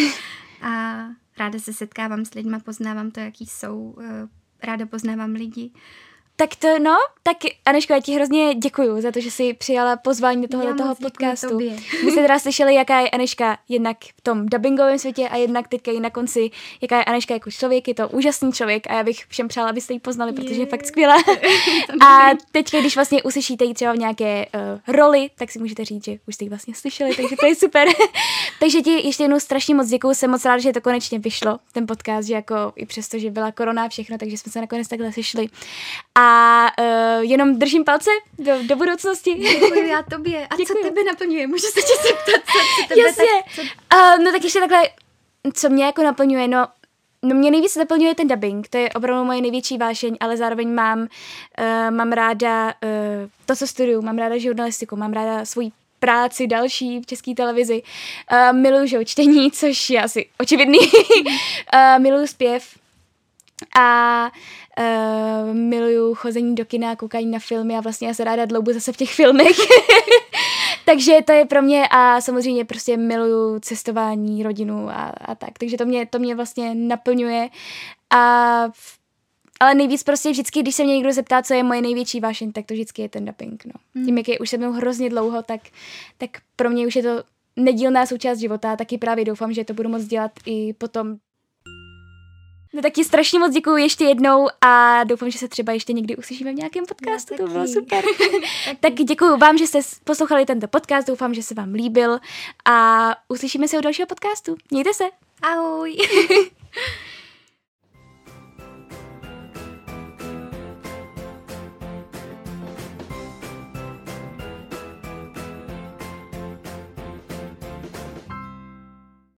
<laughs> a ráda se setkávám s lidma, poznávám to, jaký jsou, eh, ráda poznávám lidi. Tak to no, tak Aneško, já ti hrozně děkuju za to, že jsi přijala pozvání do tohoto toho podcastu. Tobě. My jste teda slyšeli, jaká je Aneška jednak v tom dubbingovém světě a jednak teďka i na konci, jaká je Aneška jako člověk, je to úžasný člověk a já bych všem přála, abyste ji poznali, protože je fakt skvělá. <laughs> a teď, když vlastně uslyšíte ji třeba v nějaké uh, roli, tak si můžete říct, že už jste ji vlastně slyšeli, takže to je super. <laughs> takže ti ještě jednou strašně moc děkuju, jsem moc ráda, že to konečně vyšlo, ten podcast, že jako i přesto, že byla korona a všechno, takže jsme se nakonec takhle slyšeli. A uh, jenom držím palce do, do budoucnosti. Děkuji já tobě. A Děkuji. co tebe naplňuje? Můžu se tě zeptat, co, co tebe <laughs> Jasně. Tak, co... Uh, no tak ještě takhle, co mě jako naplňuje, no No mě nejvíc naplňuje ten dubbing, to je opravdu moje největší vášeň, ale zároveň mám, uh, mám ráda uh, to, co studuju, mám ráda žurnalistiku, mám ráda svůj práci další v české televizi. Uh, miluju čtení, což je asi očividný. uh, <laughs> miluju zpěv, a uh, miluju chození do kina, koukání na filmy a vlastně já se ráda dloubu zase v těch filmech. <laughs> Takže to je pro mě a samozřejmě prostě miluju cestování, rodinu a, a tak. Takže to mě, to mě vlastně naplňuje a ale nejvíc prostě vždycky, když se mě někdo zeptá, co je moje největší vášeň, tak to vždycky je ten dubbing, no. Mm. Tím, jak je už se mnou hrozně dlouho, tak, tak pro mě už je to nedílná součást života, taky právě doufám, že to budu moc dělat i potom No tak ti strašně moc děkuji ještě jednou a doufám, že se třeba ještě někdy uslyšíme v nějakém podcastu, to bylo super. <laughs> tak děkuji vám, že jste poslouchali tento podcast, doufám, že se vám líbil a uslyšíme se u dalšího podcastu. Mějte se. Ahoj. <laughs>